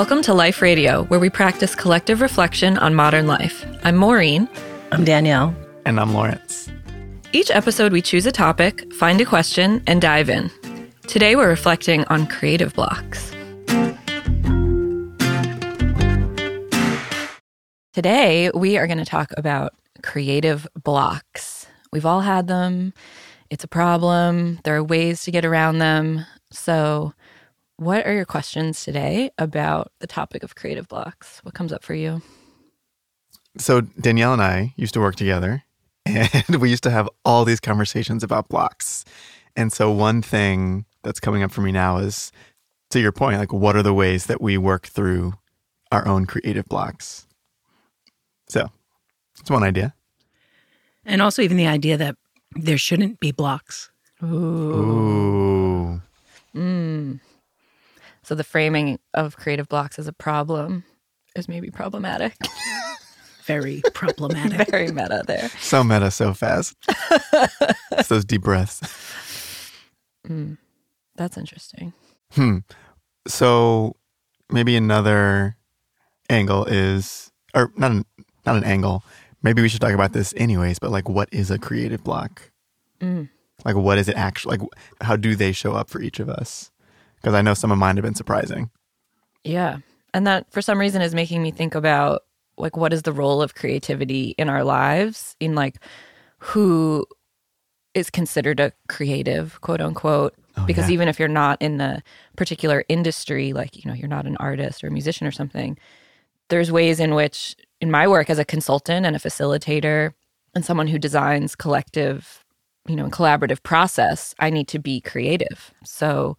Welcome to Life Radio, where we practice collective reflection on modern life. I'm Maureen. I'm Danielle. And I'm Lawrence. Each episode, we choose a topic, find a question, and dive in. Today, we're reflecting on creative blocks. Today, we are going to talk about creative blocks. We've all had them. It's a problem. There are ways to get around them. So, what are your questions today about the topic of creative blocks? What comes up for you? So, Danielle and I used to work together, and we used to have all these conversations about blocks. And so, one thing that's coming up for me now is to your point, like, what are the ways that we work through our own creative blocks? So, it's one idea. And also, even the idea that there shouldn't be blocks. Ooh. Mm. So the framing of creative blocks as a problem is maybe problematic. Very problematic. Very meta there. So meta, so fast. it's those deep breaths. Mm. That's interesting. Hmm. So maybe another angle is, or not an, not an angle. Maybe we should talk about this anyways. But like, what is a creative block? Mm. Like, what is it actually? Like, how do they show up for each of us? Because I know some of mine have been surprising. Yeah, and that for some reason is making me think about like what is the role of creativity in our lives in like who is considered a creative quote unquote Oh, because yeah. even if you're not in the particular industry like you know you're not an artist or a musician or something there's ways in which in my work as a consultant and a facilitator and someone who designs collective you know collaborative process i need to be creative so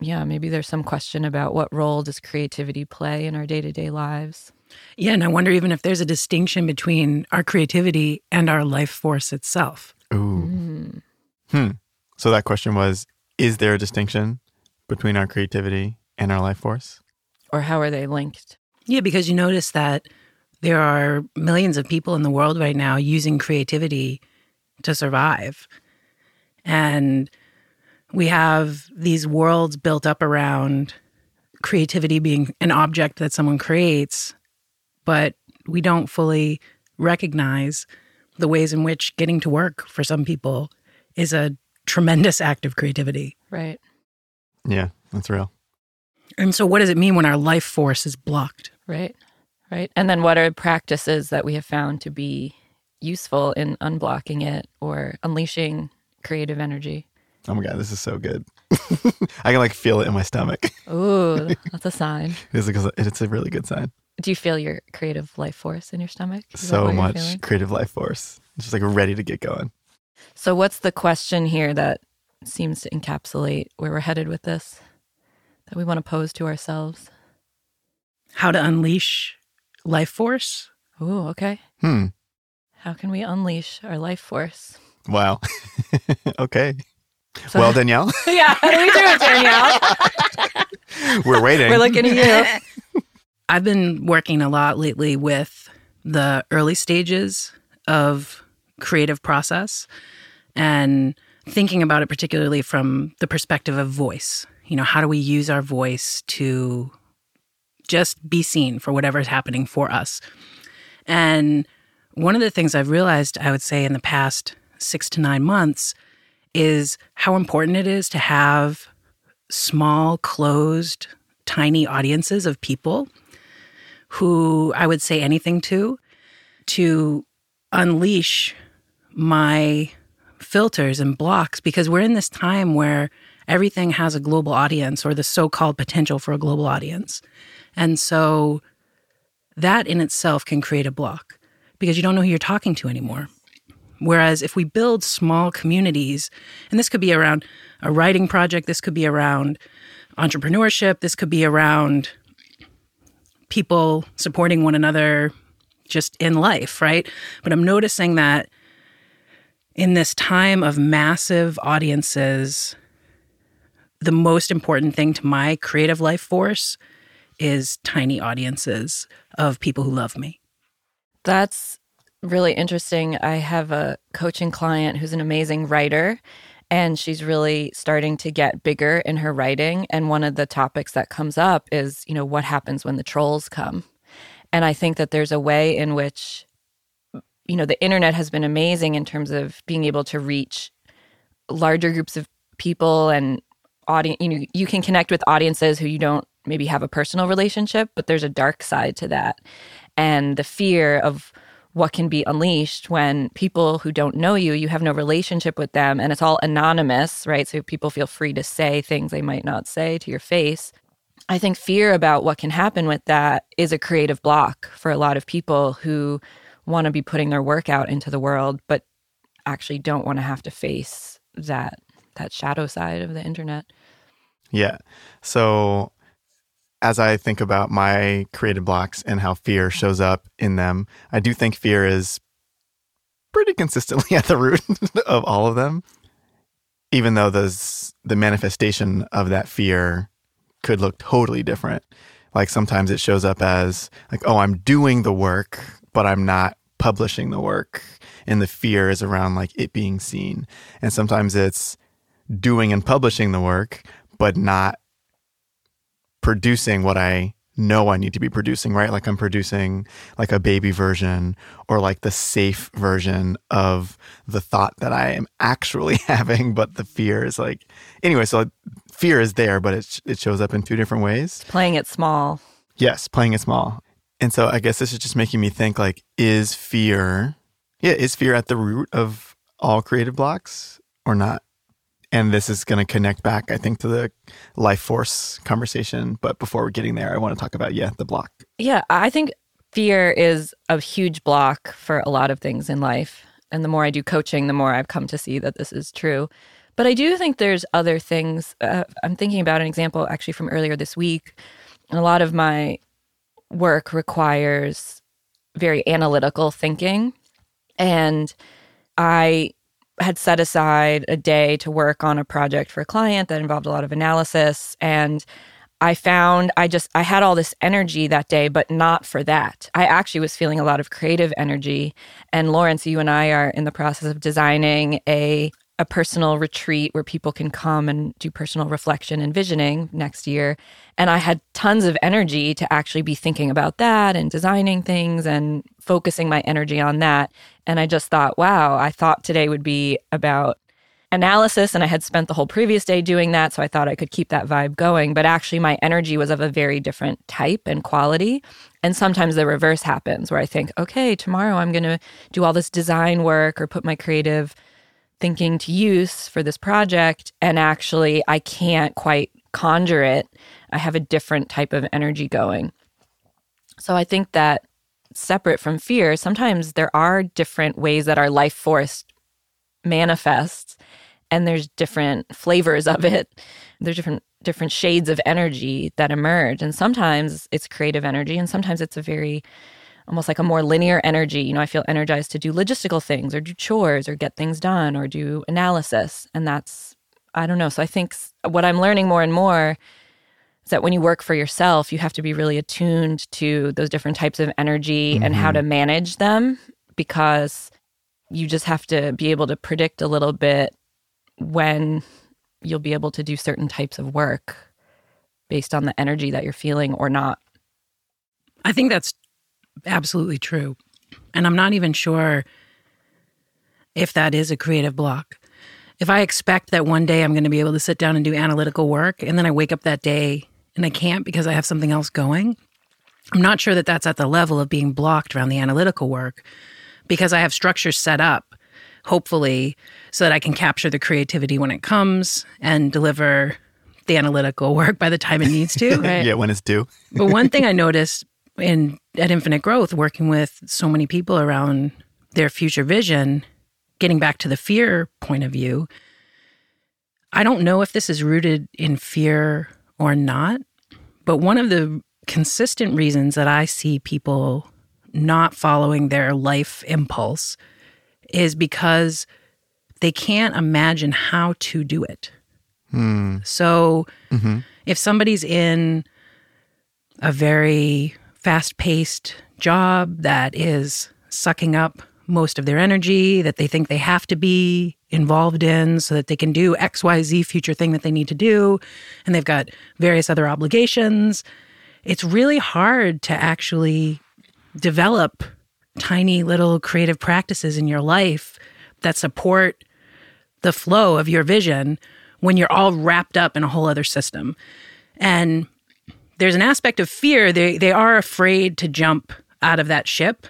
yeah maybe there's some question about what role does creativity play in our day-to-day lives Yeah, and I wonder even if there's a distinction between our creativity and our life force itself. Ooh. Mm. Hmm. So that question was: Is there a distinction between our creativity and our life force? or how are they linked Yeah, because you notice that there are millions of people in the world right now using creativity to survive. And we have these worlds built up around creativity being an object that someone creates, but we don't fully recognize the ways in which getting to work for some people is a tremendous act of creativity. right Yeah, that's real. And so, what does it mean when our life force is blocked? right right and then what are practices that we have found to be useful in unblocking it or unleashing creative energy Oh my god, this is so good. I can like feel it in my stomach. ooh that's a sign It's because it's a really good sign. do you feel your creative life force in your stomach Is so much creative life force. It's just like ready to get going. so what's the question here that seems to encapsulate where we're headed with this that we want to pose to ourselves How to unleash life force? ooh okay Hmm. how can we unleash our life force Wow. okay. So- well, Danielle, yeah how do we do it danielle we're waiting. we're looking at you I've been working a lot lately with the early stages of creative process and thinking about it particularly from the perspective of voice. You know, how do we use our voice to just be seen for whatever's happening for us? And one of the things I've realized, I would say, in the past six to nine months is how important it is to have small, closed, tiny audiences of people who I would say anything to to unleash my filters and blocks because we're in this time where everything has a global audience or the so called potential for a global audience. And so that in itself can create a block because you don't know who you're talking to anymore. Whereas if we build small communities, and this could be around a writing project, this could be around entrepreneurship, this could be around people supporting one another just in life, right? But I'm noticing that in this time of massive audiences, the most important thing to my creative life force is tiny audiences of people who love me. That's really interesting. I have a coaching client who's an amazing writer, And she's really starting to get bigger in her writing. And one of the topics that comes up is, you know, what happens when the trolls come? And I think that there's a way in which, you know, the internet has been amazing in terms of being able to reach larger groups of people and audience. You know, you can connect with audiences who you don't maybe have a personal relationship, but there's a dark side to that. And the fear of what can be unleashed when people who don't know you, you have no relationship with them, and it's all anonymous, right? So people feel free to say things they might not say to your face. I think fear about what can happen with that is a creative block for a lot of people who want to be putting their work out into the world, but actually don't want to have to face that that shadow side of the internet. Yeah. So as I think about my creative blocks and how fear shows up in them, I do think fear is pretty consistently at the root of all of them. Even though the the manifestation of that fear could look totally different. Like sometimes it shows up as like, oh, I'm doing the work, but I'm not publishing the work. And the fear is around like it being seen. And sometimes it's doing and publishing the work, but not producing what I know I need to be producing, right? Like I'm producing like a baby version or like the safe version of the thought that I am actually having, but the fear is like anyway. So fear is there, but it it shows up in two different ways. Playing it small. Yes, playing it small. And so I guess this is just making me think like, is fear, yeah, is fear at the root of all creative blocks or not? And this is going to connect back, I think, to the life force conversation. But before we're getting there, I want to talk about, yeah, the block. Yeah, I think fear is a huge block for a lot of things in life. And the more I do coaching, the more I've come to see that this is true. But I do think there's other things. Uh, I'm thinking about an example actually from earlier this week. A lot of my work requires very analytical thinking. And I had set aside a day to work on a project for a client that involved a lot of analysis and I found I just I had all this energy that day but not for that. I actually was feeling a lot of creative energy and Lawrence you and I are in the process of designing a a personal retreat where people can come and do personal reflection and visioning next year. And I had tons of energy to actually be thinking about that and designing things and focusing my energy on that. And I just thought, wow, I thought today would be about analysis and I had spent the whole previous day doing that. So I thought I could keep that vibe going. But actually, my energy was of a very different type and quality. And sometimes the reverse happens where I think, okay, tomorrow I'm going to do all this design work or put my creative thinking to use for this project and actually I can't quite conjure it. I have a different type of energy going. So I think that separate from fear, sometimes there are different ways that our life force manifests and there's different flavors of it. There's different different shades of energy that emerge and sometimes it's creative energy and sometimes it's a very almost like a more linear energy. You know, I feel energized to do logistical things or do chores or get things done or do analysis. And that's, I don't know. So I think what I'm learning more and more is that when you work for yourself, you have to be really attuned to those different types of energy mm-hmm. and how to mm-hmm. manage them because you just have to be able to predict a little bit when you'll be able to do certain types of work based on the energy that you're feeling or not. I think that's absolutely true. And I'm not even sure if that is a creative block. If I expect that one day I'm going to be able to sit down and do analytical work, and then I wake up that day and I can't because I have something else going, I'm not sure that that's at the level of being blocked around the analytical work because I have structures set up, hopefully, so that I can capture the creativity when it comes and deliver the analytical work by the time it needs to. Right? yeah, when it's due. but one thing I noticed in at Infinite Growth, working with so many people around their future vision, getting back to the fear point of view, I don't know if this is rooted in fear or not, but one of the consistent reasons that I see people not following their life impulse is because they can't imagine how to do it. Hmm. So mm-hmm. if somebody's in a very fast paced job that is sucking up most of their energy that they think they have to be involved in so that they can do XYZ future thing that they need to do. And they've got various other obligations. It's really hard to actually develop tiny little creative practices in your life that support the flow of your vision when you're all wrapped up in a whole other system. And there's an aspect of fear. They they are afraid to jump out of that ship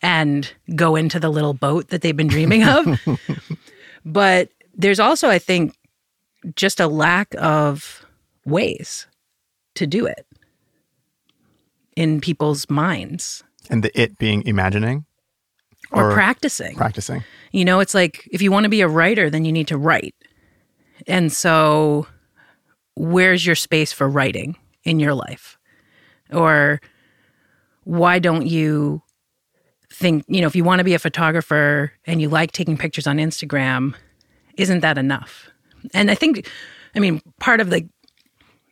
and go into the little boat that they've been dreaming of. but there's also, I think, just a lack of ways to do it in people's minds. And the it being imagining or, or practicing. Practicing. You know, it's like if you want to be a writer, then you need to write. And so, where's your space for writing in your life? Or why don't you think, you know, if you want to be a photographer and you like taking pictures on Instagram, isn't that enough? And I think, I mean, part of the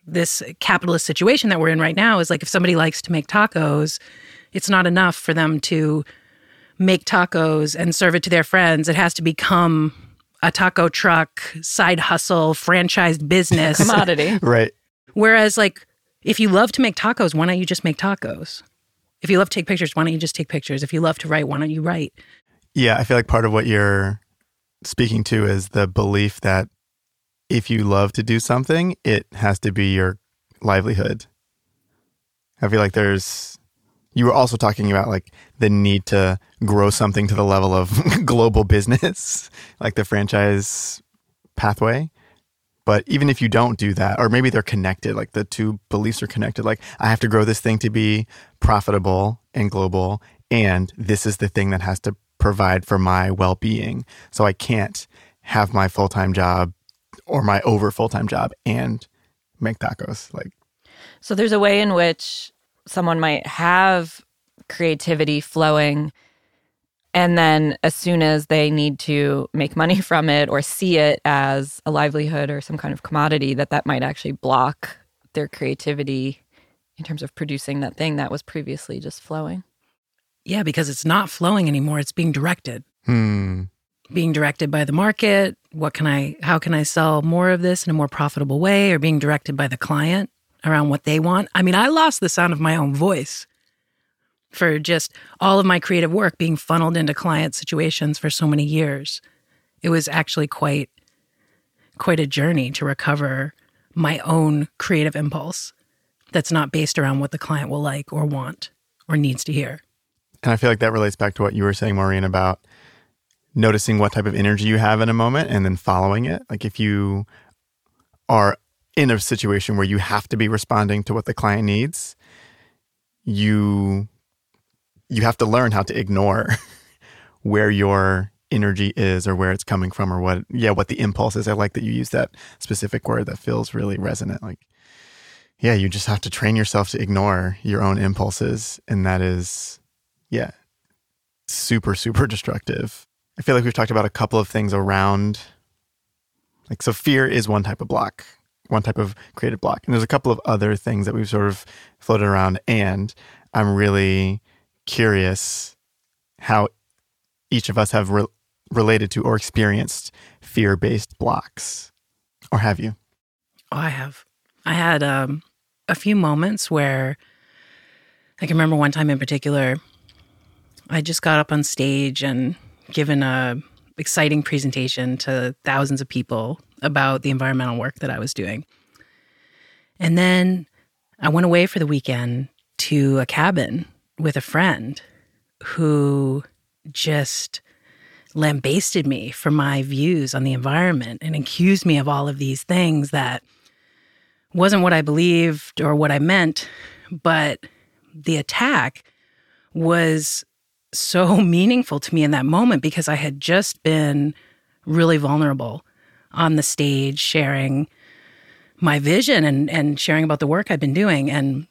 this capitalist situation that we're in right now is like if somebody likes to make tacos, it's not enough for them to make tacos and serve it to their friends. It has to become a taco truck, side hustle, franchised business commodity. right. Whereas, like, if you love to make tacos, why don't you just make tacos? If you love to take pictures, why don't you just take pictures? If you love to write, why don't you write? Yeah, I feel like part of what you're speaking to is the belief that if you love to do something, it has to be your livelihood. I feel like there's you were also talking about like the need to grow something to the level of global business, like the franchise pathway. But even if you don't do that, or maybe they're connected, like the two beliefs are connected, like I have to grow this thing to be profitable and global, and this is the thing that has to provide for my well being. So I can't have my full time job or my over full time job and make tacos. Like, so there's a way in which someone might have creativity flowing and then as soon as they need to make money from it or see it as a livelihood or some kind of commodity that that might actually block their creativity in terms of producing that thing that was previously just flowing. Yeah because it's not flowing anymore. It's being directed. Hmm. being directed by the market. What can i how can i sell more of this in a more profitable way? Or being directed by the client around what they want. I mean, I lost the sound of my own voice for just all of my creative work being funneled into client situations for so many years. It was actually quite quite a journey to recover my own creative impulse that's not based around what the client will like or want or needs to hear. And I feel like that relates back to what you were saying, Maureen, about noticing what type of energy you have in a moment and then following it. Like if you are in a situation where you have to be responding to what the client needs, you you have to learn how to ignore where your energy is or where it's coming from or what yeah what the impulse is i like that you use that specific word that feels really resonant like yeah you just have to train yourself to ignore your own impulses and that is yeah super super destructive i feel like we've talked about a couple of things around like so fear is one type of block one type of creative block. And there's a couple of other things that we've sort of floated around. And I'm really curious how each of us have re- related to or experienced fear based blocks. Or have you? Oh, I have. I had um, a few moments where I can remember one time in particular, I just got up on stage and given a exciting presentation to thousands of people about the environmental work that I was doing. And then I went away for the weekend to a cabin with a friend who just lambasted me for my views on the environment and accused me of all of these things that wasn't what I believed or what I meant, but the attack was so meaningful to me in that moment because I had just been really vulnerable on the stage sharing my vision and and sharing about the work I've been doing. And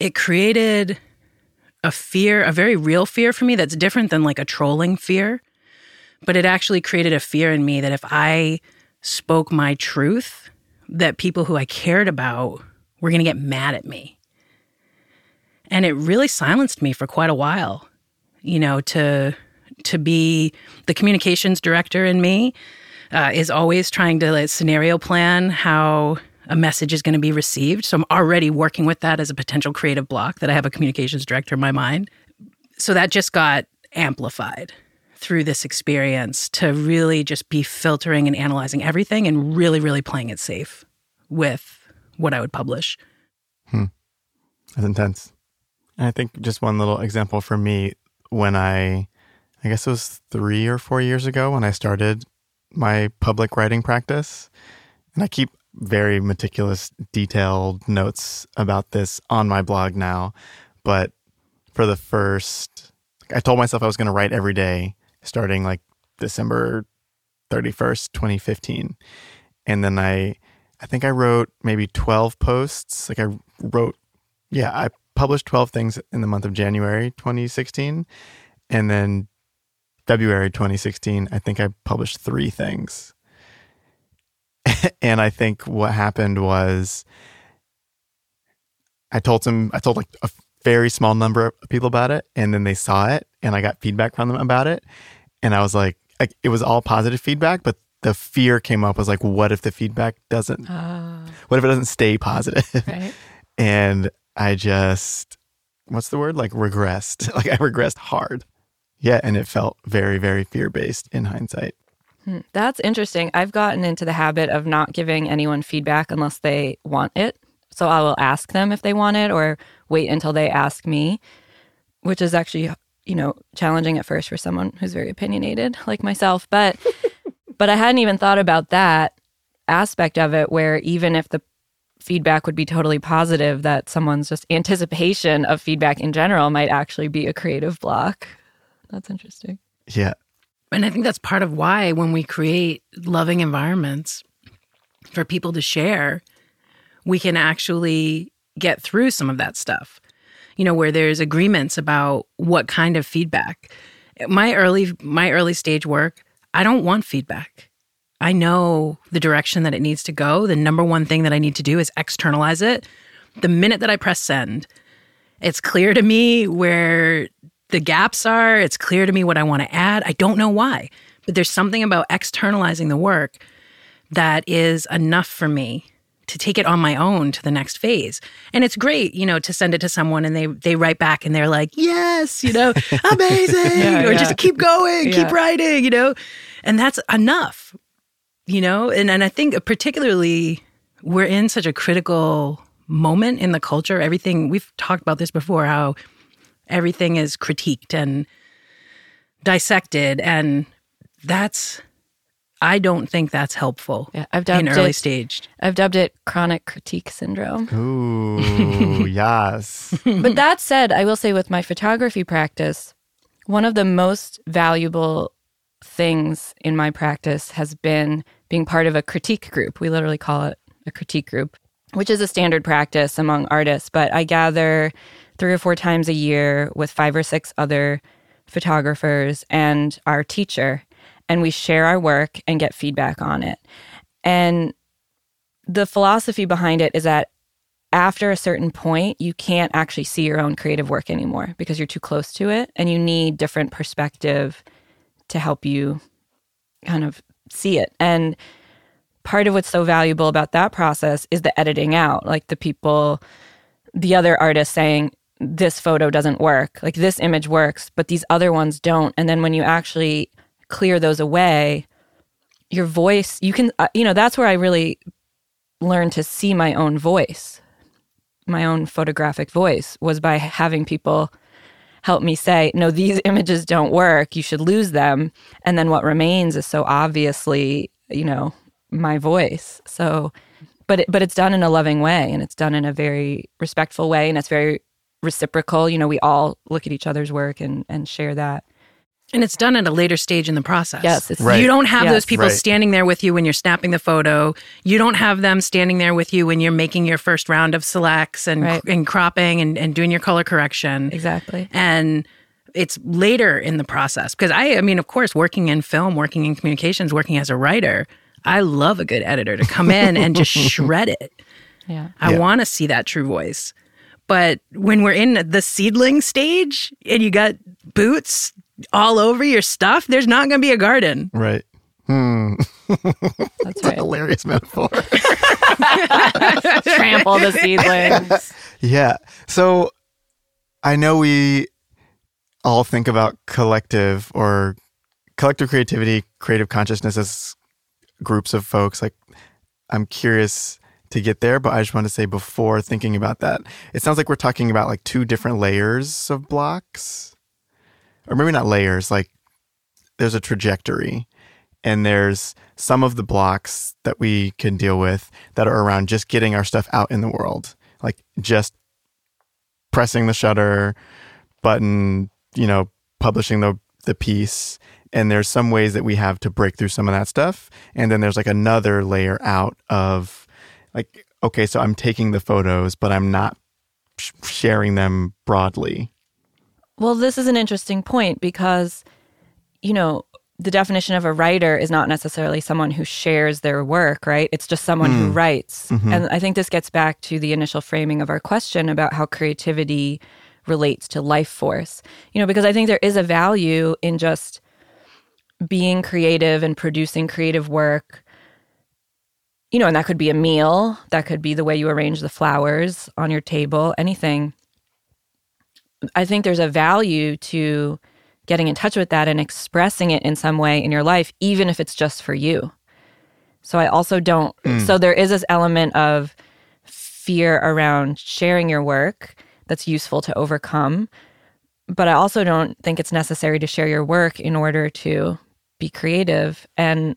it created a fear, a very real fear for me that's different than like a trolling fear. But it actually created a fear in me that if I spoke my truth, that people who I cared about were going to get mad at me. And it really silenced me for quite a while, you know, to to be the communications director in me uh, is always trying to like, scenario plan how a message is going to be received. So I'm already working with that as a potential creative block that I have a communications director in my mind. So that just got amplified through this experience to really just be filtering and analyzing everything and really, really playing it safe with what I would publish. Hmm. That's intense. And I think just one little example for me when I, I guess it was three or four years ago when I started my public writing practice. And I keep very meticulous, detailed notes about this on my blog now. But for the first, I told myself I was going to write every day starting like December 31st, 2015. And then I, I think I wrote maybe 12 posts. Like I wrote, yeah, I published 12 things in the month of January 2016. And then February 2016, I think I published three things. and I think what happened was I told some, I told like a very small number of people about it. And then they saw it and I got feedback from them about it. And I was like, like it was all positive feedback, but the fear came up was like, what if the feedback doesn't, uh, what if it doesn't stay positive? Right. and I just, what's the word? Like regressed. like I regressed hard. Yeah. And it felt very, very fear based in hindsight. Hmm, that's interesting. I've gotten into the habit of not giving anyone feedback unless they want it. So I will ask them if they want it or wait until they ask me, which is actually, you know, challenging at first for someone who's very opinionated like myself. But but I hadn't even thought about that aspect of it where even if the feedback would be totally positive that someone's just anticipation of feedback in general might actually be a creative block. That's interesting. Yeah. And I think that's part of why when we create loving environments for people to share, we can actually get through some of that stuff. You know, where there's agreements about what kind of feedback. My early my early stage work, I don't want feedback. I know the direction that it needs to go. The number one thing that I need to do is externalize it. The minute that I press send, it's clear to me where the gaps are. It's clear to me what I want to add. I don't know why, but there's something about externalizing the work that is enough for me to take it on my own to the next phase. And it's great, you know, to send it to someone and they they write back and they're like, "Yes, you know, amazing," yeah, or yeah. just keep going, yeah. keep writing, you know. And that's enough you know and, and i think particularly we're in such a critical moment in the culture everything we've talked about this before how everything is critiqued and dissected and that's I don't think that's helpful. Yeah, I've dubbed in early it, stage. I've dubbed it chronic critique syndrome. Ooh, yes. but that said, I will say with my photography practice, one of the most valuable things in my practice has been being part of a critique group. We literally call it a critique group, which is a standard practice among artists. But I gather three or four times a year with five or six other photographers and our teacher, and we share our work and get feedback on it. And the philosophy behind it is that after a certain point, you can't actually see your own creative work anymore because you're too close to it and you need different perspective to help you kind of see it. And part of what's so valuable about that process is the editing out, like the people, the other artists saying, this photo doesn't work, like this image works, but these other ones don't. And then when you actually clear those away, your voice, you can, uh, you know, that's where I really learned to see my own voice, my own photographic voice was by having people help me say, no, these images don't work. You should lose them. And then what remains is so obviously, you know, my voice. So, but it, but it's done in a loving way and it's done in a very respectful way and it's very reciprocal. You know, we all look at each other's work and and share that. And it's done at a later stage in the process. Yes, right. you don't have yes. those people right. standing there with you when you're snapping the photo. You don't have them standing there with you when you're making your first round of selects and right. and cropping and, and doing your color correction. Exactly. And it's later in the process because I, I mean, of course, working in film, working in communications, working as a writer, I love a good editor to come in and just shred it. Yeah, I yeah. want to see that true voice. But when we're in the seedling stage and you got boots all over your stuff, there's not going to be a garden. Right. Hmm. That's right. Hilarious metaphor. Trample the seedlings. Yeah. So I know we all think about collective or collective creativity, creative consciousness as groups of folks. Like, I'm curious to get there, but I just want to say before thinking about that, it sounds like we're talking about like two different layers of blocks, or maybe not layers, like, there's a trajectory and there's some of the blocks that we can deal with that are around just getting our stuff out in the world like just pressing the shutter button you know publishing the the piece. And there's some ways that we have to break through some of that stuff. And then there's like another layer out of like okay so i'm taking the photos but i'm not sh- sharing them broadly Well, this is an interesting point because, you know, the definition of a writer is not necessarily someone who shares their work, right? It's just someone who mm. writes. Mm-hmm. And I think this gets back to the initial framing of our question about how creativity relates to life force. You know, because I think there is a value in just being creative and producing creative work. You know, and that could be a meal, that could be the way you arrange the flowers on your table, anything. I think there's a value to getting in touch with that and expressing it in some way in your life, even if it's just for you. So I also don't, mm. so there is this element of fear around sharing your work that's useful to overcome. But I also don't think it's necessary to share your work in order to be creative. And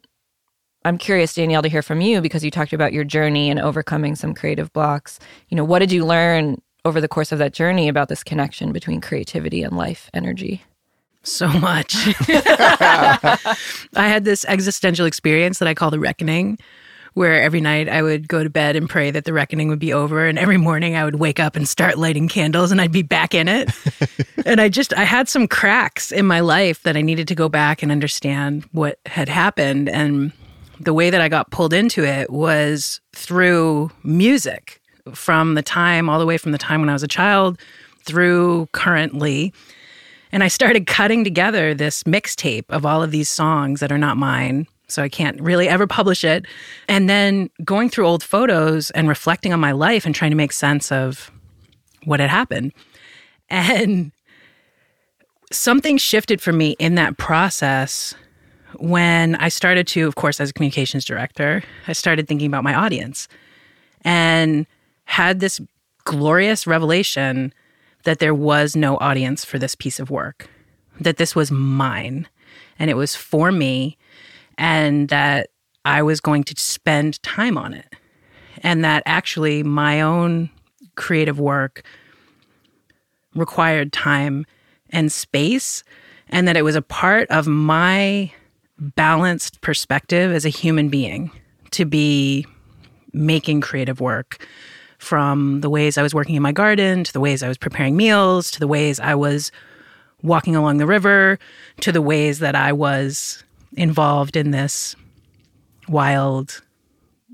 I'm curious, Danielle, to hear from you because you talked about your journey and overcoming some creative blocks. You know, what did you learn over the course of that journey about this connection between creativity and life energy? So much. I had this existential experience that I call the reckoning, where every night I would go to bed and pray that the reckoning would be over. And every morning I would wake up and start lighting candles and I'd be back in it. and I just, I had some cracks in my life that I needed to go back and understand what had happened. And the way that I got pulled into it was through music from the time, all the way from the time when I was a child through currently. And I started cutting together this mixtape of all of these songs that are not mine. So I can't really ever publish it. And then going through old photos and reflecting on my life and trying to make sense of what had happened. And something shifted for me in that process when I started to, of course, as a communications director, I started thinking about my audience and had this glorious revelation that there was no audience for this piece of work, that this was mine and it was for me, and that I was going to spend time on it. And that actually my own creative work required time and space, and that it was a part of my balanced perspective as a human being to be making creative work from the ways I was working in my garden to the ways I was preparing meals to the ways I was walking along the river to the ways that I was involved in this wild,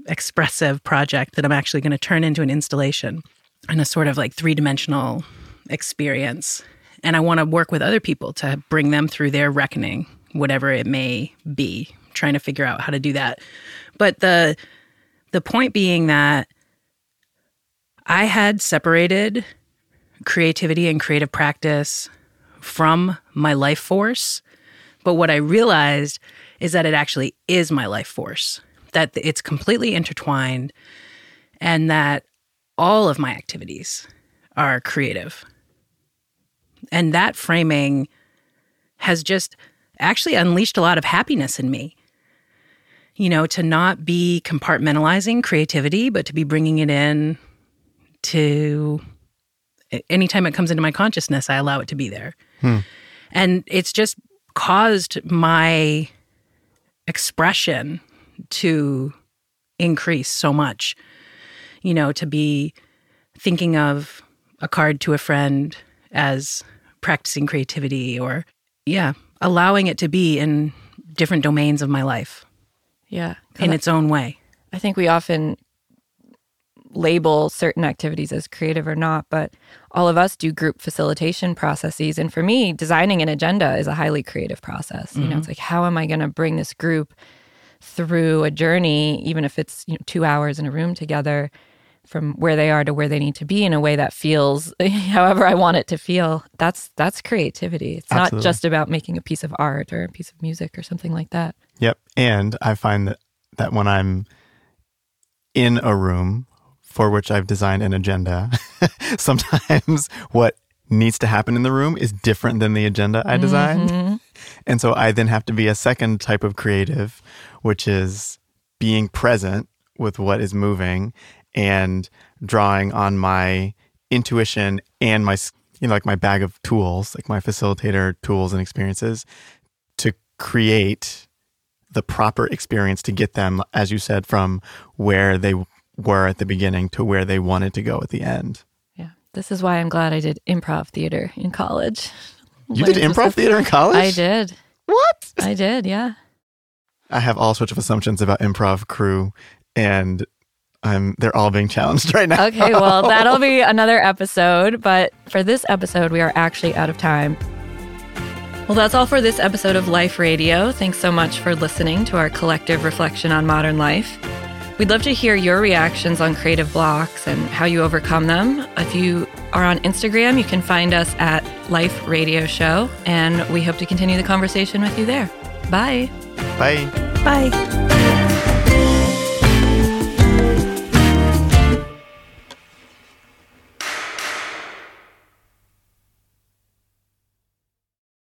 expressive project that I'm actually going to turn into an installation and a sort of like three dimensional experience. And I want to work with other people to bring them through their reckoning, whatever it may be, trying to figure out how to do that. But the the point being that I had separated creativity and creative practice from my life force. But what I realized is that it actually is my life force, that it's completely intertwined, and that all of my activities are creative. And that framing has just actually unleashed a lot of happiness in me. You know, to not be compartmentalizing creativity, but to be bringing it in to anytime it comes into my consciousness, I allow it to be there. Hmm. And it's just caused my expression to increase so much. You know, to be thinking of a card to a friend as practicing creativity or, yeah, allowing it to be in different domains of my life Yeah. in its own way. I think we often label certain activities as creative or not, but all of us do group facilitation processes. And for me, designing an agenda is a highly creative process. Mm-hmm. You know, it's like, how am I going to bring this group through a journey, even if it's you know, two hours in a room together? From where they are to where they need to be in a way that feels however I want it to feel. That's that's creativity. It's Absolutely. not just about making a piece of art or a piece of music or something like that. Yep. And I find that that when I'm in a room for which I've designed an agenda, sometimes what needs to happen in the room is different than the agenda I designed. Mm-hmm. And so I then have to be a second type of creative, which is being present with what is moving and drawing on my intuition and my you know like my bag of tools, like my facilitator tools and experiences to create the proper experience to get them as you said from where they were at the beginning to where they wanted to go at the end. Yeah. This is why I'm glad I did improv theater in college. You did improv theater in college? I did. What? I did, yeah. I have all sorts of assumptions about improv crew and I'm they're all being challenged right now. Okay, well, that'll be another episode, but for this episode we are actually out of time. Well, that's all for this episode of Life Radio. Thanks so much for listening to our collective reflection on modern life. We'd love to hear your reactions on creative blocks and how you overcome them. If you are on Instagram, you can find us at Life Radio Show, and we hope to continue the conversation with you there. Bye. Bye. Bye.